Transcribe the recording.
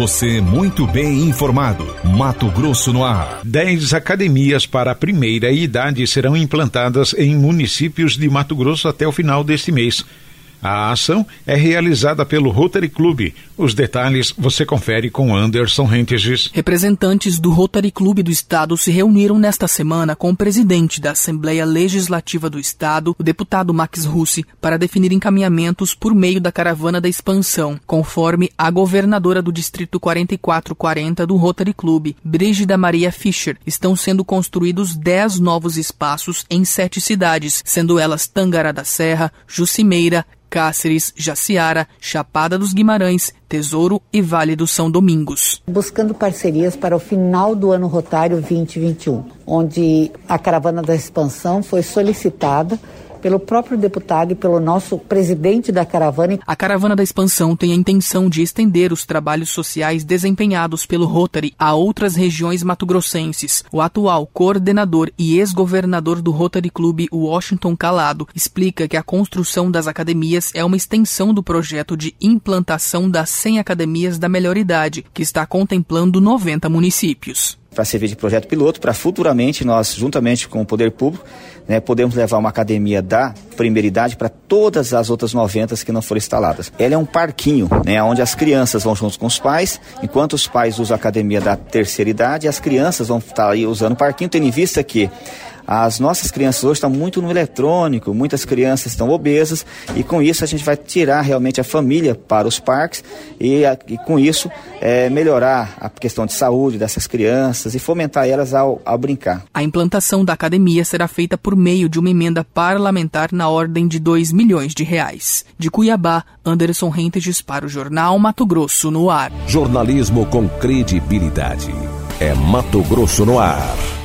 Você muito bem informado. Mato Grosso no ar. Dez academias para a primeira idade serão implantadas em municípios de Mato Grosso até o final deste mês. A ação é realizada pelo Rotary Club. Os detalhes você confere com Anderson Rentes. Representantes do Rotary Club do Estado se reuniram nesta semana com o presidente da Assembleia Legislativa do Estado, o deputado Max Russi, para definir encaminhamentos por meio da caravana da expansão, conforme a governadora do Distrito 4440 do Rotary Club, Brígida Maria Fischer. Estão sendo construídos 10 novos espaços em sete cidades, sendo elas Tangará da Serra, Jucimeira, Cáceres, Jaciara, Chapada dos Guimarães, Tesouro e Vale do São Domingos. Buscando parcerias para o final do ano rotário 2021, onde a caravana da expansão foi solicitada pelo próprio deputado e pelo nosso presidente da caravana. A caravana da expansão tem a intenção de estender os trabalhos sociais desempenhados pelo Rotary a outras regiões matogrossenses. O atual coordenador e ex-governador do Rotary Clube, Washington Calado, explica que a construção das academias é uma extensão do projeto de implantação das 100 academias da melhor idade, que está contemplando 90 municípios para servir de projeto piloto, para futuramente nós, juntamente com o poder público, né, podemos levar uma academia da primeira idade para todas as outras 90 que não foram instaladas. Ela é um parquinho, né, onde as crianças vão junto com os pais, enquanto os pais usam a academia da terceira idade, as crianças vão estar aí usando o parquinho, tendo em vista que as nossas crianças hoje estão muito no eletrônico, muitas crianças estão obesas e com isso a gente vai tirar realmente a família para os parques e, e com isso é, melhorar a questão de saúde dessas crianças e fomentar elas ao, ao brincar. A implantação da academia será feita por meio de uma emenda parlamentar na ordem de 2 milhões de reais. De Cuiabá, Anderson Rentes para o Jornal Mato Grosso no ar. Jornalismo com credibilidade. É Mato Grosso no ar.